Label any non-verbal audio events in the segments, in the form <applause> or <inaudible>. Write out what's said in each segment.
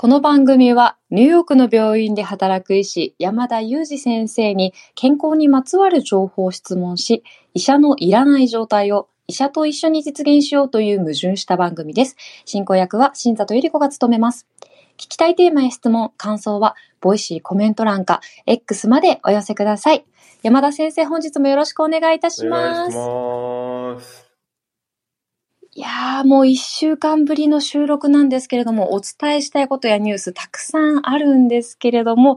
この番組はニューヨークの病院で働く医師山田裕二先生に健康にまつわる情報を質問し、医者のいらない状態を医者と一緒に実現しようという矛盾した番組です。進行役は新里ゆり子が務めます。聞きたいテーマや質問、感想は、 Voicy コメント欄か X までお寄せください。山田先生、本日もよろしくお願いいたしますお願。いします。いやー、もう一週間ぶりの収録なんですけれども、お伝えしたいことやニュースたくさんあるんですけれども、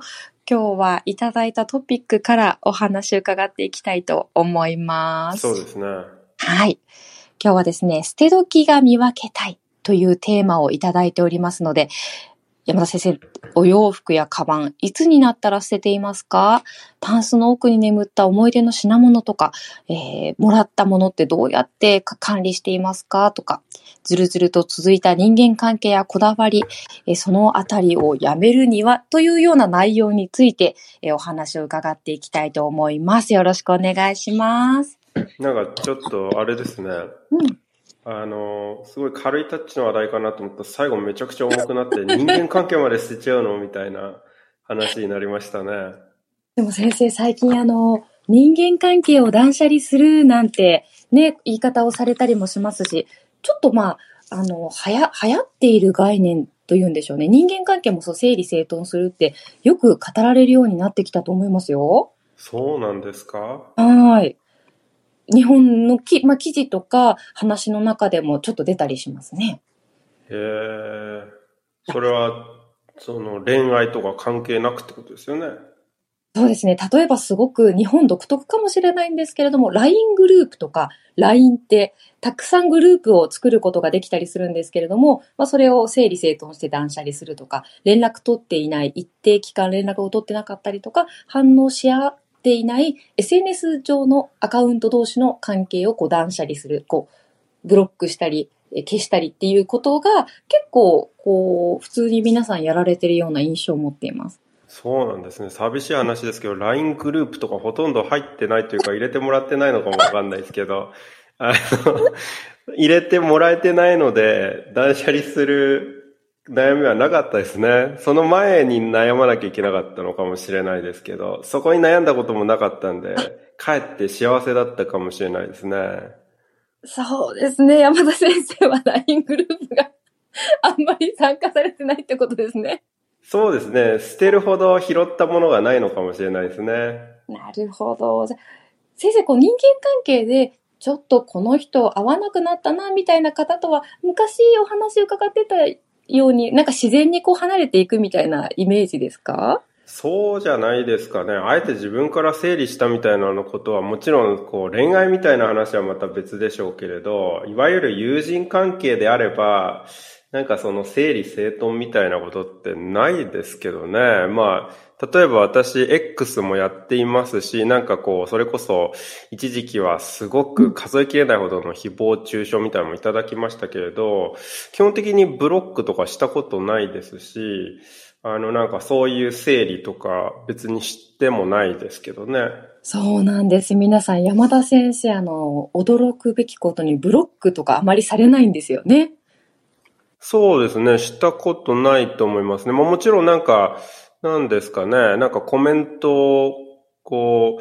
今日はいただいたトピックからお話を伺っていきたいと思います。そうですね。はい。今日はですね、捨て時が見分けたいというテーマをいただいておりますので、山田先生、お洋服やカバン、いつになったら捨てていますか？タンスの奥に眠った思い出の品物とか、えーもらったものってどうやってか管理していますか？とか、ずるずると続いた人間関係やこだわり、えーそのあたりをやめるにはというような内容について、えーお話を伺っていきたいと思います。よろしくお願いします。なんかちょっとあれですね。うんあの、すごい軽いタッチの話題かなと思ったら最後めちゃくちゃ重くなって <laughs> 人間関係まで捨てちゃうのみたいな話になりましたね。でも先生、最近あの、人間関係を断捨離するなんて、ね、言い方をされたりもしますし、ちょっとまあ、あの、はや、流行っている概念というんでしょうね。人間関係もそう、整理整頓するって、よく語られるようになってきたと思いますよ。そうなんですか？はーい。日本のき、まあ、記事とか話の中でもちょっと出たりしますね。へえ。それは、その恋愛とか関係なくってことですよね。そうですね。例えばすごく日本独特かもしれないんですけれども、LINE グループとか LINE ってたくさんグループを作ることができたりするんですけれども、まあ、それを整理整頓して断捨離するとか、連絡取っていない、一定期間連絡を取ってなかったりとか、反応し合ていない SNS 上のアカウント同士の関係をこう断捨離する、こう、ブロックしたり、消したりっていうことが結構、こう、普通に皆さんやられてるような印象を持っています。そうなんですね。寂しい話ですけど、LINE グループとかほとんど入ってないというか、入れてもらってないのかもわかんないですけど、入れてもらえてないので、断捨離する悩みはなかったですね。その前に悩まなきゃいけなかったのかもしれないですけど、そこに悩んだこともなかったんで、<laughs> かえって幸せだったかもしれないですね。そうですね。山田先生は LINE グループが <laughs> あんまり参加されてないってことですね。そうですね。捨てるほど拾ったものがないのかもしれないですね。なるほど。先生、こう人間関係で、ちょっとこの人合わなくなったな、みたいな方とは、昔お話伺ってたように、なんか自然にこう離れていくみたいなイメージですか？そうじゃないですかね。あえて自分から整理したみたいなのことはもちろんこう恋愛みたいな話はまた別でしょうけれど、いわゆる友人関係であれば、なんかその整理整頓みたいなことってないですけどね。まあ、例えば私 X もやっていますし、なんかこう、それこそ一時期はすごく数えきれないほどの誹謗中傷みたいなのもいただきましたけれど、基本的にブロックとかしたことないですし、あのなんかそういう整理とか別に知ってもないですけどね。そうなんです。皆さん、山田先生、あの、驚くべきことにブロックとかあまりされないんですよね。そうですね。したことないと思いますね。まあもちろんなんか、なんですかね。なんかコメントを、こ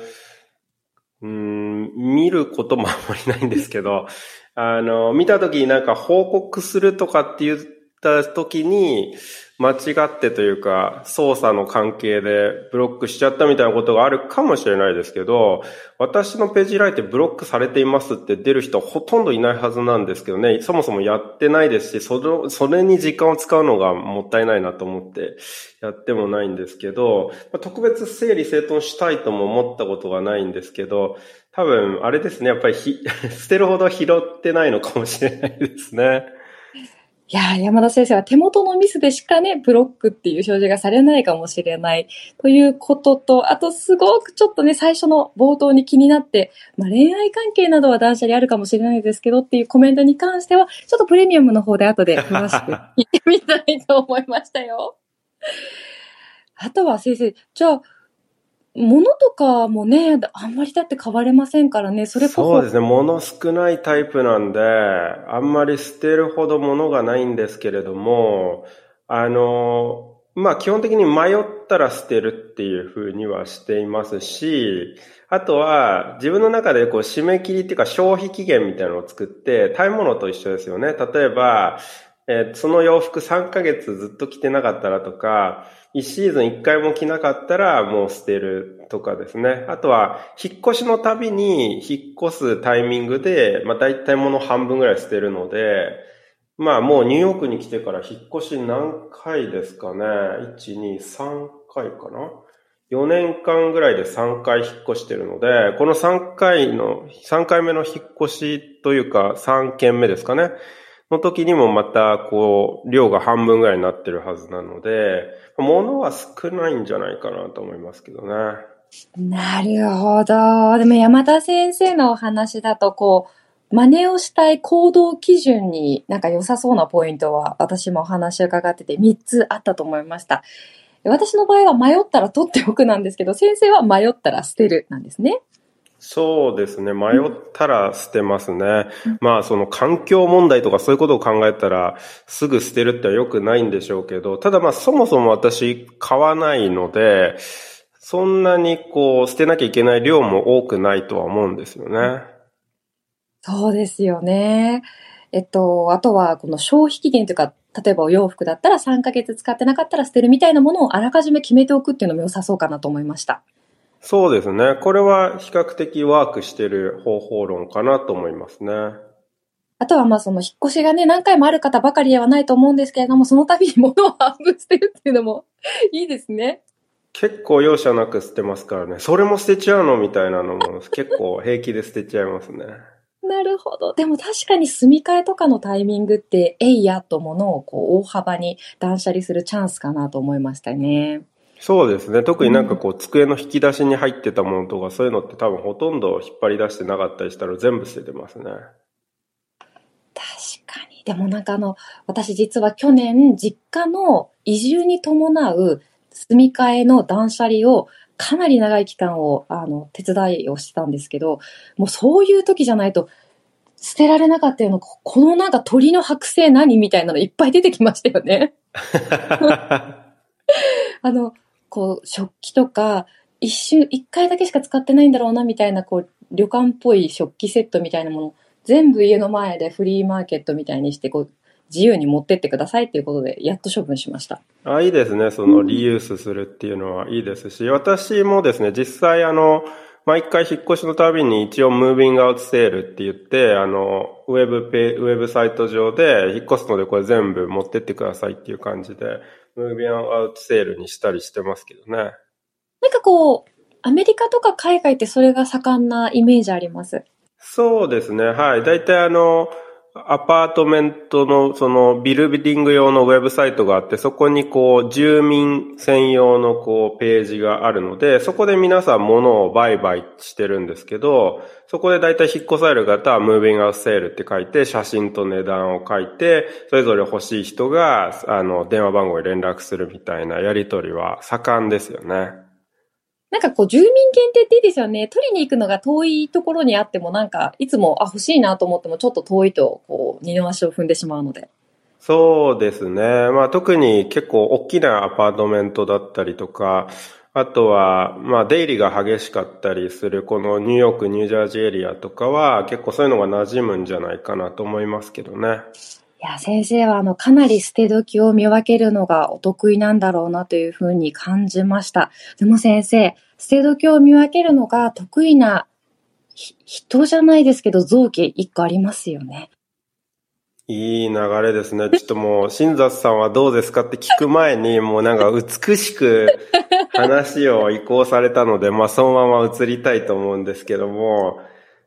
う、うん、見ることもあんまりないんですけど、あの、見たときになんか報告するとかっていうたときに、間違ってというか、操作の関係でブロックしちゃったみたいなことがあるかもしれないですけど、私のページライてブロックされていますって出る人ほとんどいないはずなんですけどね、そもそもやってないですし、それそれに時間を使うのがもったいないなと思ってやってもないんですけど、特別整理整頓したいとも思ったことがないんですけど、多分あれですね、やっぱりひ <laughs> 捨てるほど拾ってないのかもしれないですね。いや、山田先生は手元のミスでしかね、ブロックっていう表示がされないかもしれないということと、あとすごくちょっとね、最初の冒頭に気になって、まあ、恋愛関係などは断捨離あるかもしれないですけどっていうコメントに関しては、ちょっとプレミアムの方で後で詳しく聞いてみたいと思いましたよ。あとは先生、じゃあ、物とかもね、あんまりだって買われませんからね、それこそ。そうですね。物少ないタイプなんで、あんまり捨てるほど物がないんですけれども、あの、まあ基本的に迷ったら捨てるっていうふうにはしていますし、あとは自分の中でこう締め切りっていうか消費期限みたいなのを作って食べ物と一緒ですよね。例えば、えー、その洋服3ヶ月ずっと着てなかったらとか、1シーズン1回も着なかったらもう捨てるとかですね。あとは、引っ越しのたびに引っ越すタイミングで、まあ大体物半分ぐらい捨てるので、まあもうニューヨークに来てから引っ越し何回ですかね。1、2、3回かな。4年間ぐらいで3回引っ越してるので、この3回の、3回目の引っ越しというか3件目ですかね。の時にもまた、こう、量が半分ぐらいになってるはずなので、物は少ないんじゃないかなと思いますけどね。なるほど。でも山田先生のお話だと、こう、真似をしたい行動基準になんか良さそうなポイントは私もお話を伺ってて3つあったと思いました。私の場合は迷ったら取っておくなんですけど、先生は迷ったら捨てるなんですね。そうですね。迷ったら捨てますね。うん、まあ、その環境問題とかそういうことを考えたら、すぐ捨てるっては良くないんでしょうけど、ただまあ、そもそも私買わないので、そんなにこう、捨てなきゃいけない量も多くないとは思うんですよね。そうですよね。えっと、あとは、この消費期限というか、例えばお洋服だったら3ヶ月使ってなかったら捨てるみたいなものをあらかじめ決めておくっていうのも良さそうかなと思いました。そうですね。これは比較的ワークしてる方法論かなと思いますね。あとはまあその引っ越しがね、何回もある方ばかりではないと思うんですけれども、その度に物を半分捨てるっていうのも <laughs> いいですね。結構容赦なく捨てますからね。それも捨てちゃうのみたいなのも結構平気で捨てちゃいますね。なるほど。でも確かに住み替えとかのタイミングって、えいやと物をこう大幅に断捨離するチャンスかなと思いましたね。そうですね。特になんかこう、机の引き出しに入ってたものとか、そういうのって多分ほとんど引っ張り出してなかったりしたら全部捨ててますね。確かに。でもなんかあの、私実は去年、実家の移住に伴う住み替えの断捨離をかなり長い期間を、あの、手伝いをしてたんですけど、もうそういう時じゃないと、捨てられなかったような、このなんか鳥の剥製何みたいなのいっぱい出てきましたよね。<laughs> <laughs> <laughs> あの、こう、食器とか、一瞬、一回だけしか使ってないんだろうな、みたいな、こう、旅館っぽい食器セットみたいなもの、全部家の前でフリーマーケットみたいにして、こう、自由に持ってってくださいっていうことで、やっと処分しました。あ、いいですね。そのリユースするっていうのはいいですし、私もですね、実際あの、毎回引っ越しのたびに一応ムービングアウトセールって言って、あの、ウェブペ、ウェブサイト上で引っ越すのでこれ全部持ってってくださいっていう感じで、ムービングアウトセールにしたりしてますけどね。なんかこう、アメリカとか海外ってそれが盛んなイメージあります？そうですね。はい。大体あの、アパートメントのそのビルビディング用のウェブサイトがあって、そこにこう住民専用のこうページがあるので、そこで皆さん物を売買してるんですけど、そこで大体引っ越される方はムービングアウトセールって書いて、写真と値段を書いて、それぞれ欲しい人が、あの、電話番号に連絡するみたいなやりとりは盛んですよね。なんかこう、住民限定っていいですよね。取りに行くのが遠いところにあっても、なんか、いつも、あ、欲しいなと思っても、ちょっと遠いと、こう、二の足を踏んでしまうので。そうですね。まあ特に結構大きなアパートメントだったりとか、あとは、まあ、出入りが激しかったりする、このニューヨーク、ニュージャージーエリアとかは、結構そういうのが馴染むんじゃないかなと思いますけどね。や、先生は、あの、かなり捨て時を見分けるのがお得意なんだろうなというふうに感じました。でも先生、捨て時を見分けるのが得意な人じゃないですけど、臓器一個ありますよね。いい流れですね。ちょっともう、新雑さんはどうですかって聞く前に、もうなんか美しく話を移行されたので、まあそのまま移りたいと思うんですけども、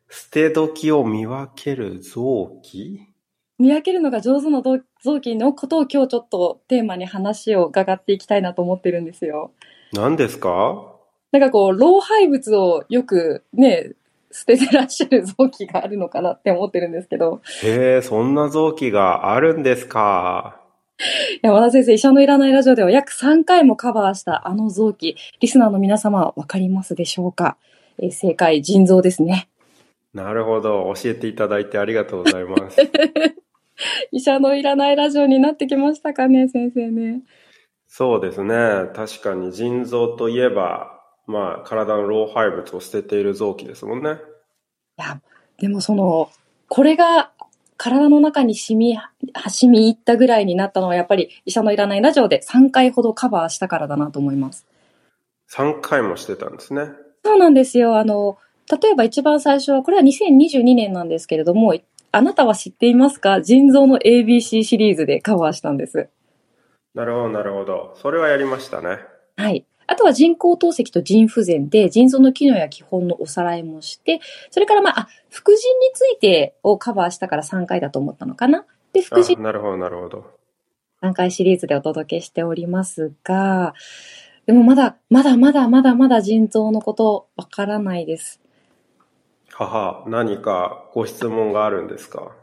捨て時を見分ける臓器？見分けるのが上手な臓器のことを今日ちょっとテーマに話を伺っていきたいなと思ってるんですよ。何ですか？なんかこう、老廃物をよくね、捨ててらっしゃる臓器があるのかなって思ってるんですけど。へえ、そんな臓器があるんですか？山田先生、医者のいらないラジオでは約3回もカバーしたあの臓器、リスナーの皆様わかりますでしょうか、えー、正解、腎臓ですね。なるほど。教えていただいてありがとうございます。<laughs> <laughs> 医者のいらないラジオになってきましたかね、先生ね。そうですね。確かに腎臓といえば、まあ、体の老廃物を捨てている臓器ですもんね。いや、でもその、これが体の中に染み、染み入ったぐらいになったのは、やっぱり医者のいらないラジオで3回ほどカバーしたからだなと思います。3回もしてたんですね。そうなんですよ。あの、例えば一番最初は、これは2022年なんですけれども、あなたは知っていますか？腎臓の ABC シリーズでカバーしたんです。なるほど、なるほど。それはやりましたね。はい。あとは人工透析と腎不全で腎臓の機能や基本のおさらいもして、それからまあ、あ、副腎についてをカバーしたから3回だと思ったのかな？で、副腎。なるほど、なるほど。3回シリーズでお届けしておりますが、でもまだ、まだまだまだまだ腎臓のことわからないです。はは、何かご質問があるんですか？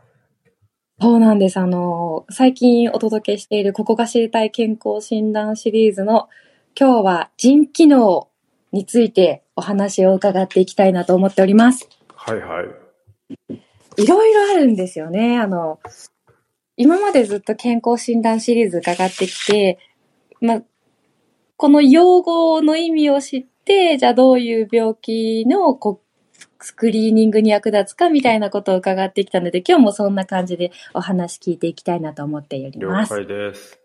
そうなんです。あの、最近お届けしているここが知りたい健康診断シリーズの今日は腎機能についてお話を伺っていきたいなと思っております。はいはい。いろいろあるんですよね。あの、今までずっと健康診断シリーズ伺ってきて、ま、この用語の意味を知って、じゃあどういう病気のこスクリーニングに役立つかみたいなことを伺ってきたので、今日もそんな感じでお話聞いていきたいなと思っております。了解です。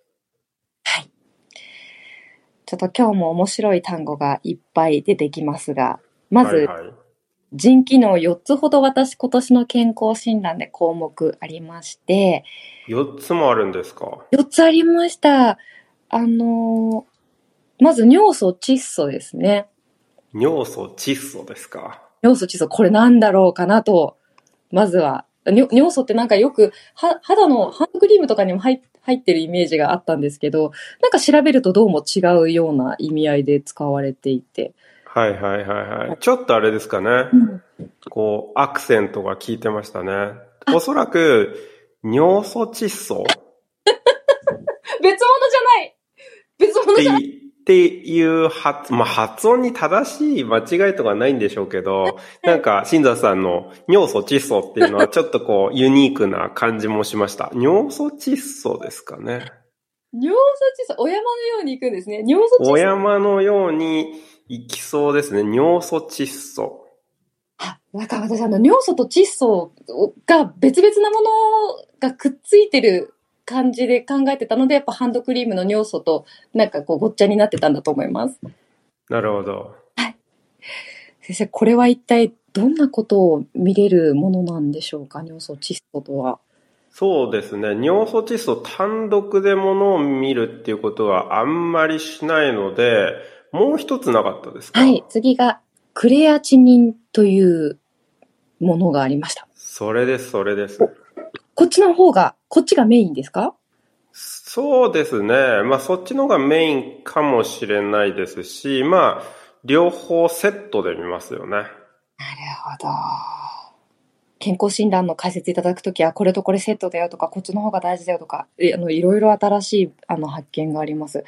ちょっと今日も面白い単語がいっぱい出てきますが、まず、はいはい、腎機能4つほど私今年の健康診断で項目ありまして、4つもあるんですか ?4 つありました。あのー、まず尿素窒素ですね。尿素窒素ですか？尿素窒素、これなんだろうかなと、まずは。尿素ってなんかよく、は、肌のハンドクリームとかにも入っ入ってるイメージがあったんですけど、なんか調べるとどうも違うような意味合いで使われていて。はいはいはいはい。ちょっとあれですかね。うん、こう、アクセントが効いてましたね。おそらく、尿素窒素？<laughs> 別物じゃない別物じゃないっていう発、まあ、発音に正しい間違いとかないんでしょうけど、<laughs> なんか、新座さんの尿素窒素っていうのはちょっとこう、<laughs> ユニークな感じもしました。尿素窒素ですかね。尿素窒素、お山のように行くんですね。尿素窒素。お山のように行きそうですね。尿素窒素。あ、なんか私あの、尿素と窒素が別々なものがくっついてる感じで考えてたので、やっぱハンドクリームの尿素となんかこうごっちゃになってたんだと思います。なるほど。はい。先生、これは一体どんなことを見れるものなんでしょうか、尿素窒素とは。そうですね。尿素窒素単独でものを見るっていうことはあんまりしないので、もう一つなかったですか？はい。次が、クレアチニンというものがありました。それです、それです。こっちの方が、こっちがメインですか？そうですね。まあそっちの方がメインかもしれないですし、まあ両方セットで見ますよね。なるほど。健康診断の解説いただくときは、これとこれセットだよとか、こっちの方が大事だよとか、あのいろいろ新しいあの発見があります。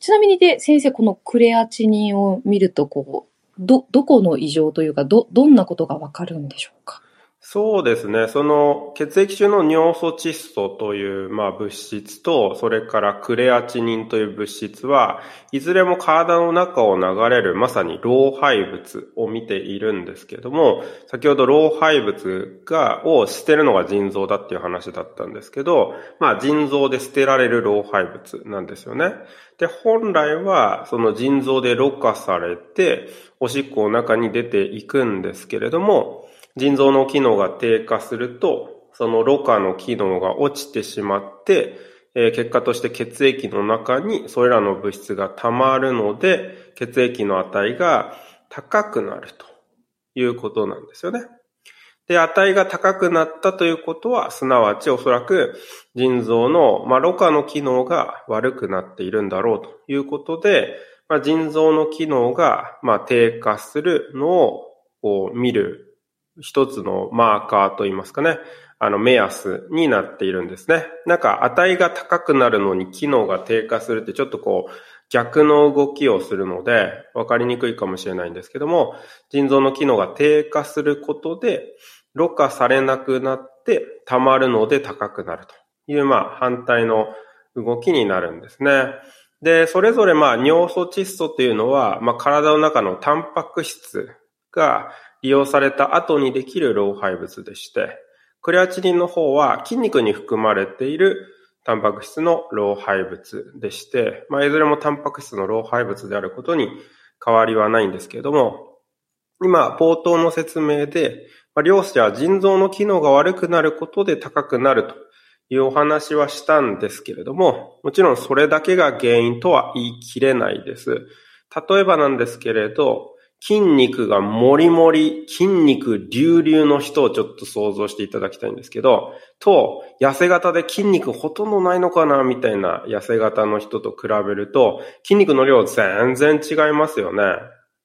ちなみにで、先生、このクレアチニンを見ると、こう、ど、どこの異常というか、ど、どんなことがわかるんでしょうか？そうですね。その血液中の尿素窒素という、まあ、物質と、それからクレアチニンという物質は、いずれも体の中を流れるまさに老廃物を見ているんですけども、先ほど老廃物が、を捨てるのが腎臓だっていう話だったんですけど、まあ腎臓で捨てられる老廃物なんですよね。で、本来はその腎臓でろ過されて、おしっこの中に出ていくんですけれども、腎臓の機能が低下すると、そのろ過の機能が落ちてしまって、えー、結果として血液の中にそれらの物質が溜まるので、血液の値が高くなるということなんですよね。で、値が高くなったということは、すなわちおそらく腎臓の、まあ、ろ過の機能が悪くなっているんだろうということで、まあ、腎臓の機能が、まあ、低下するのをこう見る一つのマーカーといいますかね、あの目安になっているんですね。なんか値が高くなるのに機能が低下するってちょっとこう逆の動きをするので分かりにくいかもしれないんですけども、腎臓の機能が低下することで、ろ過されなくなって溜まるので高くなるという、まあ、反対の動きになるんですね。で、それぞれまあ尿素窒素っていうのは、まあ体の中のタンパク質が利用された後にできる老廃物でして、クレアチニンの方は筋肉に含まれているタンパク質の老廃物でして、まあいずれもタンパク質の老廃物であることに変わりはないんですけれども、今、冒頭の説明で、まあ、両者腎臓の機能が悪くなることで高くなるというお話はしたんですけれども、もちろんそれだけが原因とは言い切れないです。例えばなんですけれど、筋肉がもりもり、筋肉隆々の人をちょっと想像していただきたいんですけど、と、痩せ型で筋肉ほとんどないのかなみたいな痩せ型の人と比べると、筋肉の量全然違いますよね。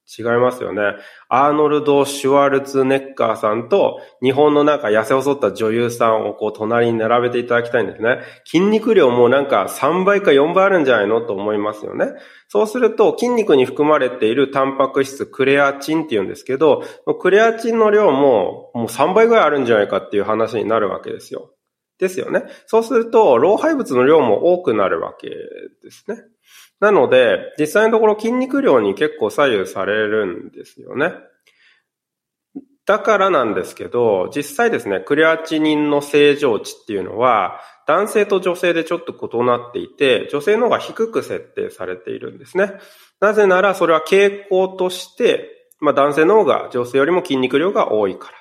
違いますよね。アーノルド・シュワルツ・ネッカーさんと日本のなんか痩せ細った女優さんをこう隣に並べていただきたいんですね。筋肉量もなんか3倍か4倍あるんじゃないの？と思いますよね。そうすると筋肉に含まれているタンパク質クレアチンって言うんですけど、クレアチンの量ももう3倍ぐらいあるんじゃないかっていう話になるわけですよ。ですよね。そうすると、老廃物の量も多くなるわけですね。なので、実際のところ筋肉量に結構左右されるんですよね。だからなんですけど、実際ですね、クレアチニンの正常値っていうのは、男性と女性でちょっと異なっていて、女性の方が低く設定されているんですね。なぜなら、それは傾向として、まあ男性の方が女性よりも筋肉量が多いから。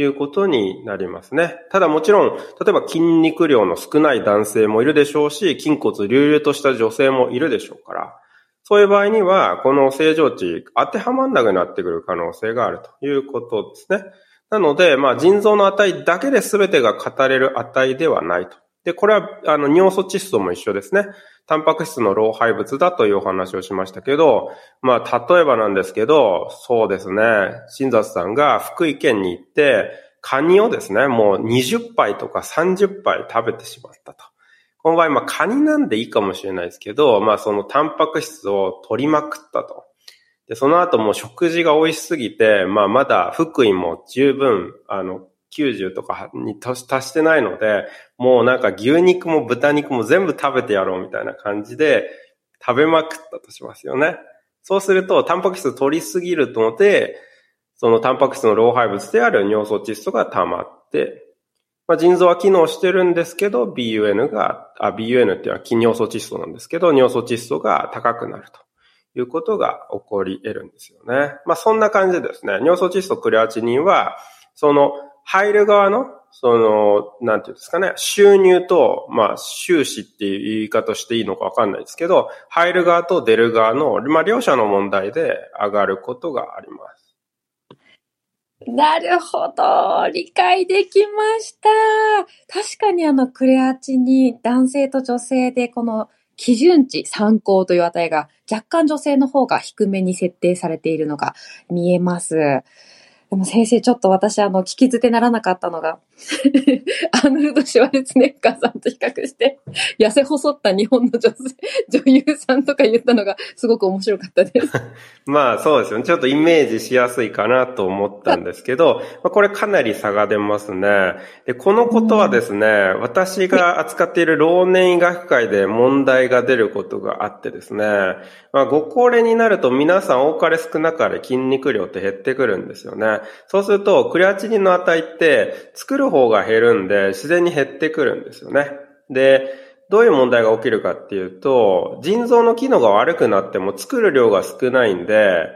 いうことになりますね。ただもちろん、例えば筋肉量の少ない男性もいるでしょうし、筋骨隆々とした女性もいるでしょうから、そういう場合には、この正常値当てはまんなくなってくる可能性があるということですね。なので、まあ、腎臓の値だけで全てが語れる値ではないと。で、これは、あの、尿素窒素も一緒ですね。タンパク質の老廃物だというお話をしましたけど、まあ、例えばなんですけど、そうですね、新雑さんが福井県に行って、カニをですね、もう20杯とか30杯食べてしまったと。この場合、まあ、カニなんでいいかもしれないですけど、まあ、そのタンパク質を取りまくったと。で、その後も食事が美味しすぎて、まあ、まだ福井も十分、あの、90とかに達してないので、もうなんか牛肉も豚肉も全部食べてやろうみたいな感じで食べまくったとしますよね。そうすると、タンパク質取りすぎるので、そのタンパク質の老廃物である尿素窒素が溜まって、まあ、腎臓は機能してるんですけど、BUN が、あ、BUN っていうのは尿素窒素なんですけど、尿素窒素が高くなるということが起こり得るんですよね。まあ、そんな感じでですね、尿素窒素クレアチニンは、その入る側の、その、なんていうんですかね、収入と、まあ、収支っていう言い方していいのかわかんないですけど、入る側と出る側の、まあ、両者の問題で上がることがあります。なるほど。理解できました。確かにあの、クレアチに男性と女性でこの基準値参考という値が若干女性の方が低めに設定されているのが見えます。でも先生、ちょっと私、あの、聞き捨てならなかったのが <laughs> アーノルド・シュワルツネッカーさんと比較して、痩せ細った日本の女性、<laughs> 女優さんとか言ったのがすごく面白かったです。<laughs> まあそうですよね。ちょっとイメージしやすいかなと思ったんですけど、まあ、これかなり差が出ますね。で、このことはですね、私が扱っている老年医学会で問題が出ることがあってですね、まあご高齢になると皆さん多かれ少なかれ筋肉量って減ってくるんですよね。そうすると、クレアチニンの値って作る方が減るんで、自然に減ってくるんですよね。で、どういう問題が起きるかっていうと、腎臓の機能が悪くなっても作る量が少ないんで、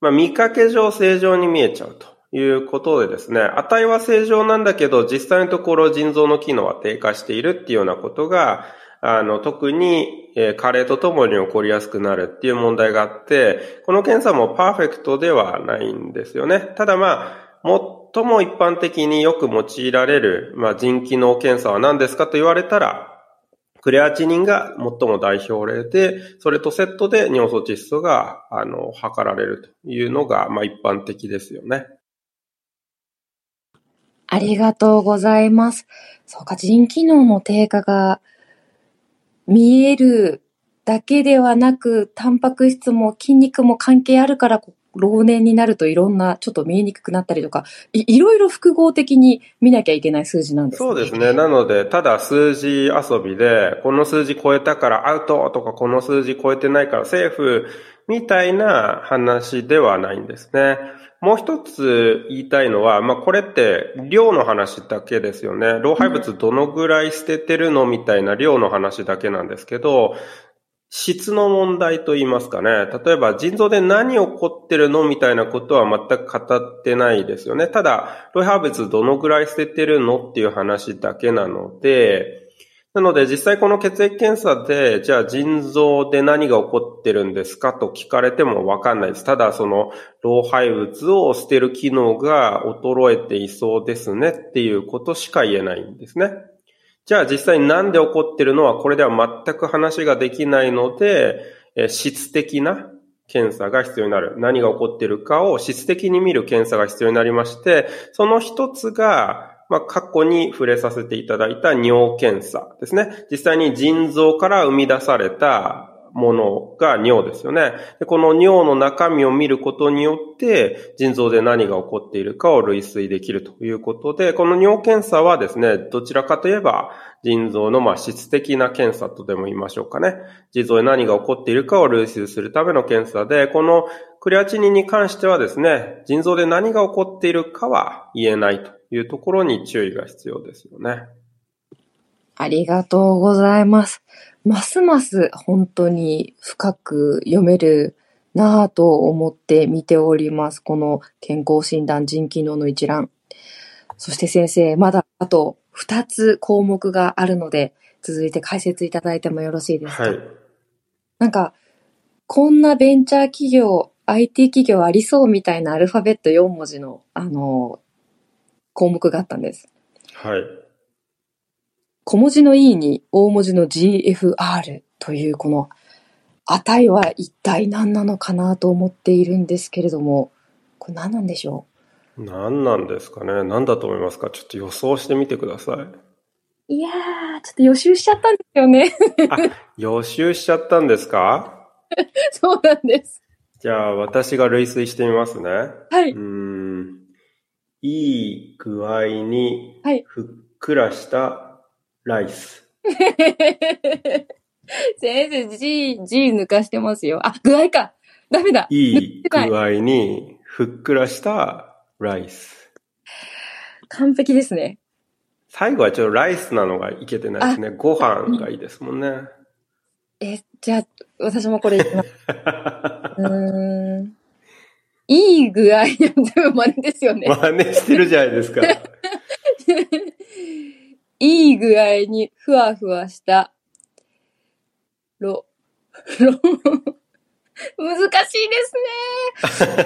まあ見かけ上正常に見えちゃうということでですね、値は正常なんだけど、実際のところ腎臓の機能は低下しているっていうようなことが、あの、特に、えー、加齢とともに起こりやすくなるっていう問題があって、この検査もパーフェクトではないんですよね。ただまあ、最も一般的によく用いられる、まあ、腎機能検査は何ですかと言われたら、クレアチニンが最も代表例で、それとセットで尿素窒素が、あの、測られるというのが、まあ、一般的ですよね。ありがとうございます。そうか、腎機能の低下が見えるだけではなく、タンパク質も筋肉も関係あるから、老年になるといろんな、ちょっと見えにくくなったりとか、いいろいろ複合的に見なきゃいけない数字なんですね。そうですね。なので、ただ数字遊びで、この数字超えたからアウトとか、この数字超えてないからセーフみたいな話ではないんですね。もう一つ言いたいのは、まあ、これって量の話だけですよね。老廃物どのぐらい捨ててるのみたいな量の話だけなんですけど、質の問題と言いますかね。例えば腎臓で何起こってるのみたいなことは全く語ってないですよね。ただ、老廃物どのぐらい捨ててるのっていう話だけなので、なので実際この血液検査で、じゃあ腎臓で何が起こってるんですか？と聞かれてもわかんないです。ただその老廃物を捨てる機能が衰えていそうですねっていうことしか言えないんですね。じゃあ実際に何で起こってるのはこれでは全く話ができないので、質的な検査が必要になる。何が起こってるかを質的に見る検査が必要になりまして、その一つがまあ、過去に触れさせていただいた尿検査ですね。実際に腎臓から生み出されたものが尿ですよね。でこの尿の中身を見ることによって、腎臓で何が起こっているかを類推できるということで、この尿検査はですね、どちらかといえば、腎臓のま質的な検査とでも言いましょうかね。腎臓で何が起こっているかを類推するための検査で、このクレアチニンに関してはですね、腎臓で何が起こっているかは言えないというところに注意が必要ですよね。ありがとうございます。ますます本当に深く読めるなぁと思って見ております。この健康診断腎機能の一覧。そして先生、まだあと2つ項目があるので、続いて解説いただいてもよろしいですか？はい。なんか、こんなベンチャー企業、IT 企業ありそうみたいなアルファベット4文字の、あの、項目があったんです。はい。小文字の E に大文字の GFR というこの値は一体何なのかなと思っているんですけれども、これ何なんでしょう？何なんですかね？何だと思いますか？ちょっと予想してみてください。いやー、ちょっと予習しちゃったんですよね。あ、予習しちゃったんですか？<laughs> そうなんです。じゃあ私が類推してみますね。はい。うん。いい具合にふっくらしたライス。<laughs> 先生、G、G 抜かしてますよ。あ、具合か。ダメだ。いい具合にふっくらしたライス。完璧ですね。最後はちょっとライスなのがいけてないですね。ご飯がいいですもんね。え、じゃあ、私もこれいきます。<laughs> うん。いい具合、全部真似ですよね。真似してるじゃないですか。<laughs> いい具合にふわふわした、ろ、<laughs> ろ、難しいです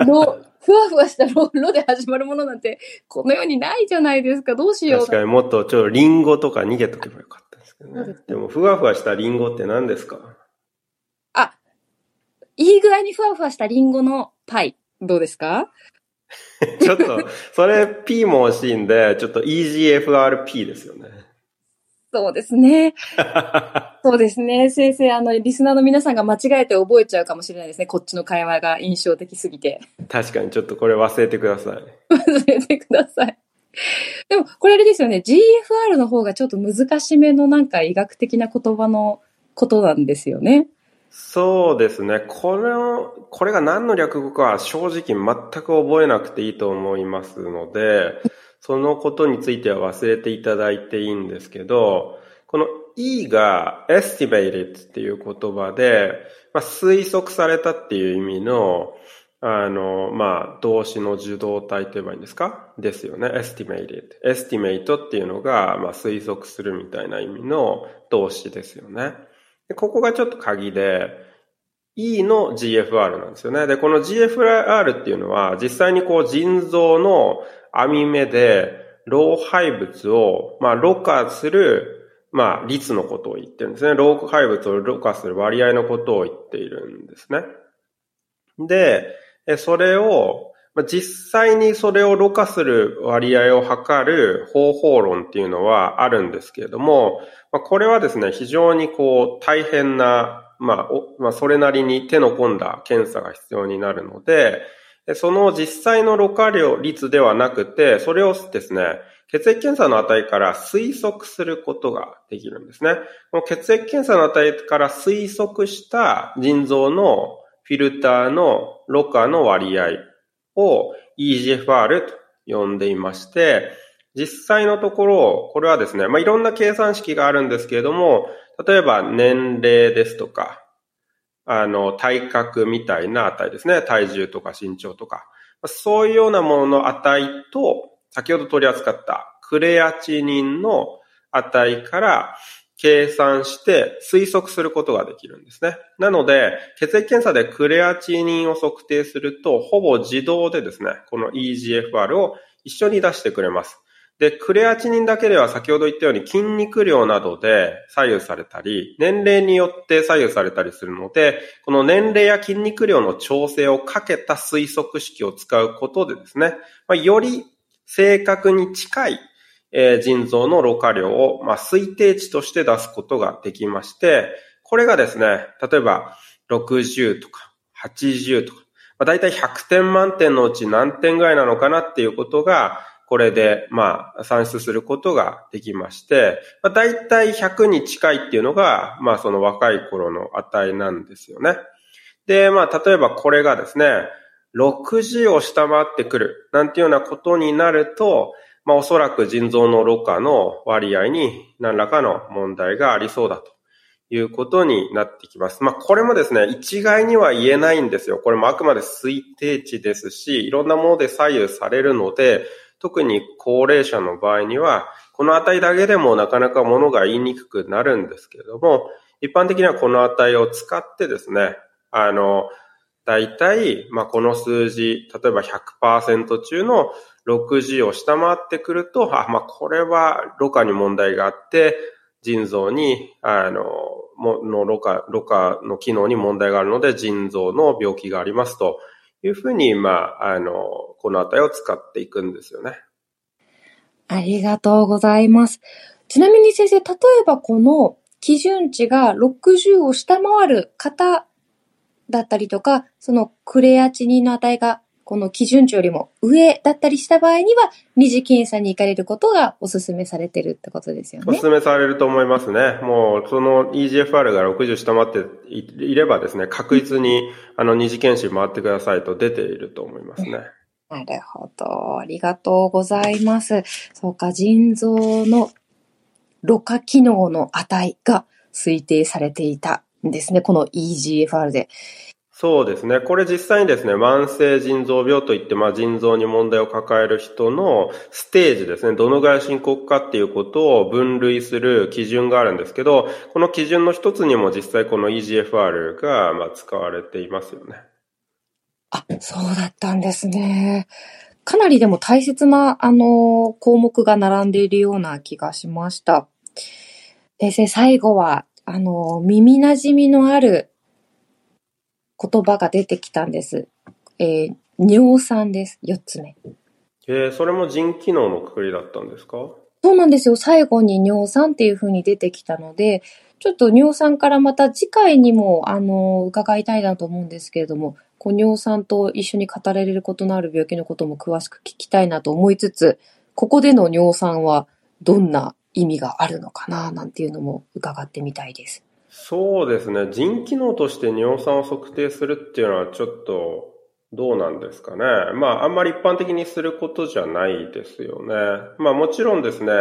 ね。<laughs> ろ、ふわふわしたろ、ろで始まるものなんて、この世にないじゃないですか。どうしよう。確かにもっとちょっとリンゴとか逃げとけばよかったですけどね。でも、ふわふわしたリンゴって何ですか？あ、いい具合にふわふわしたリンゴのパイ。どうですか？<laughs> ちょっと、それ P も欲しいんで、ちょっと EGFRP ですよね。そうですね。<laughs> そうですね。先生、あの、リスナーの皆さんが間違えて覚えちゃうかもしれないですね。こっちの会話が印象的すぎて。確かに、ちょっとこれ忘れてください。忘れてください。でも、これあれですよね。GFR の方がちょっと難しめのなんか医学的な言葉のことなんですよね。そうですね。これを、これが何の略語かは正直全く覚えなくていいと思いますので、<laughs> そのことについては忘れていただいていいんですけど、この E が estimated っていう言葉で、まあ、推測されたっていう意味の、あの、まあ、動詞の受動体と言えばいいんですか？ですよね。estimated。estimate っていうのが、まあ、推測するみたいな意味の動詞ですよね。でここがちょっと鍵で、E の GFR なんですよね。で、この GFR っていうのは、実際にこう腎臓の網目で老廃物を、まあ、ろ過する、まあ、率のことを言ってるんですね。老廃物をろ過する割合のことを言っているんですね。で、それを、実際にそれをろ過する割合を測る方法論っていうのはあるんですけれども、これはですね、非常にこう大変なまあ、まあ、それなりに手の込んだ検査が必要になるので、その実際のろ過量率ではなくて、それをですね、血液検査の値から推測することができるんですね。この血液検査の値から推測した腎臓のフィルターのろ過の割合を EGFR と呼んでいまして、実際のところ、これはですね、まあ、いろんな計算式があるんですけれども、例えば年齢ですとか、あの、体格みたいな値ですね。体重とか身長とか。そういうようなものの値と、先ほど取り扱ったクレアチニンの値から計算して推測することができるんですね。なので、血液検査でクレアチニンを測定すると、ほぼ自動でですね、この EGFR を一緒に出してくれます。で、クレアチニンだけでは先ほど言ったように筋肉量などで左右されたり、年齢によって左右されたりするので、この年齢や筋肉量の調整をかけた推測式を使うことでですね、まあ、より正確に近い、えー、腎臓のろ過量を、まあ、推定値として出すことができまして、これがですね、例えば60とか80とか、まあ、大体100点満点のうち何点ぐらいなのかなっていうことが、これで、まあ、算出することができまして、まあ、大体100に近いっていうのが、まあ、その若い頃の値なんですよね。で、まあ、例えばこれがですね、60を下回ってくる、なんていうようなことになると、まあ、おそらく腎臓のろ過の割合に何らかの問題がありそうだということになってきます。まあ、これもですね、一概には言えないんですよ。これもあくまで推定値ですし、いろんなもので左右されるので、特に高齢者の場合には、この値だけでもなかなかものが言いにくくなるんですけれども、一般的にはこの値を使ってですね、あの、大体、まあ、この数字、例えば100%中の60を下回ってくると、あ、まあ、これは、ろ過に問題があって、腎臓に、あの、もの、ろ過、ろ過の機能に問題があるので、腎臓の病気がありますというふうに、まあ、あの、この値を使っていくんですよね。ありがとうございます。ちなみに先生、例えばこの基準値が60を下回る方だったりとか、そのクレアチニンの値がこの基準値よりも上だったりした場合には、二次検査に行かれることがお勧めされてるってことですよね。お勧めされると思いますね。もう、その EGFR が60下回っていればですね、確実に、あの、二次検診回ってくださいと出ていると思いますね。なるほど。ありがとうございます。そうか、腎臓のろ過機能の値が推定されていたんですね。この EGFR で。そうですね。これ実際にですね、慢性腎臓病といって、まあ、腎臓に問題を抱える人のステージですね、どのぐらい深刻かっていうことを分類する基準があるんですけど、この基準の一つにも実際この EGFR が、まあ、使われていますよね。あ、そうだったんですね。かなりでも大切な、あの、項目が並んでいるような気がしました。先生、最後は、あの、耳馴染みのある言葉が出てきたんです。えー、尿酸です。四つ目。えー、それも腎機能のくくりだったんですか？そうなんですよ。最後に尿酸っていう風に出てきたので、ちょっと尿酸からまた次回にも、あの、伺いたいなと思うんですけれども、こう尿酸と一緒に語られることのある病気のことも詳しく聞きたいなと思いつつ、ここでの尿酸はどんな意味があるのかな、なんていうのも伺ってみたいです。そうですね。腎機能として尿酸を測定するっていうのはちょっとどうなんですかね。まあ、あんまり一般的にすることじゃないですよね。まあ、もちろんですね、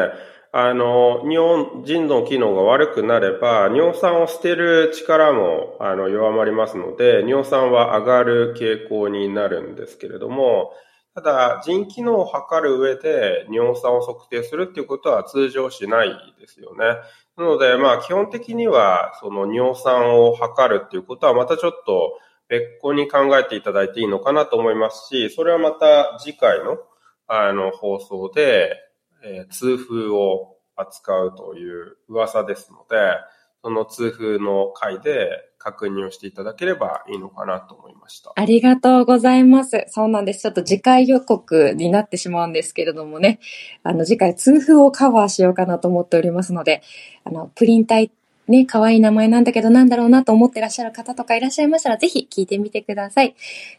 あの、尿、腎の機能が悪くなれば、尿酸を捨てる力も、あの、弱まりますので、尿酸は上がる傾向になるんですけれども、ただ、腎機能を測る上で尿酸を測定するっていうことは通常しないですよね。なので、まあ、基本的には、その尿酸を測るっていうことは、またちょっと別個に考えていただいていいのかなと思いますし、それはまた次回の、あの、放送で、えー、痛風を扱うという噂ですので、その痛風の回で確認をしていただければいいのかなと思いました。ありがとうございます。そうなんです。ちょっと次回予告になってしまうんですけれどもね、あの次回痛風をカバーしようかなと思っておりますので、あの、プリン体ね、可愛い名前なんだけどなんだろうなと思ってらっしゃる方とかいらっしゃいましたら、ぜひ聞いてみてください。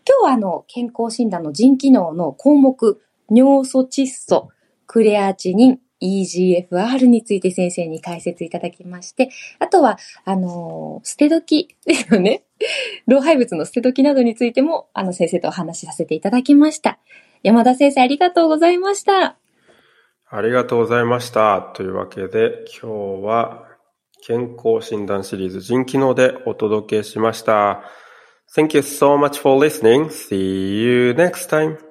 今日はあの、健康診断の腎機能の項目、尿素窒素、クレアチニン、EGFR について先生に解説いただきまして、あとは、あの、捨て時 <laughs> ですよね。老廃物の捨て時などについても、あの先生とお話しさせていただきました。山田先生ありがとうございました。ありがとうございました。というわけで、今日は健康診断シリーズ腎機能でお届けしました。Thank you so much for listening. See you next time.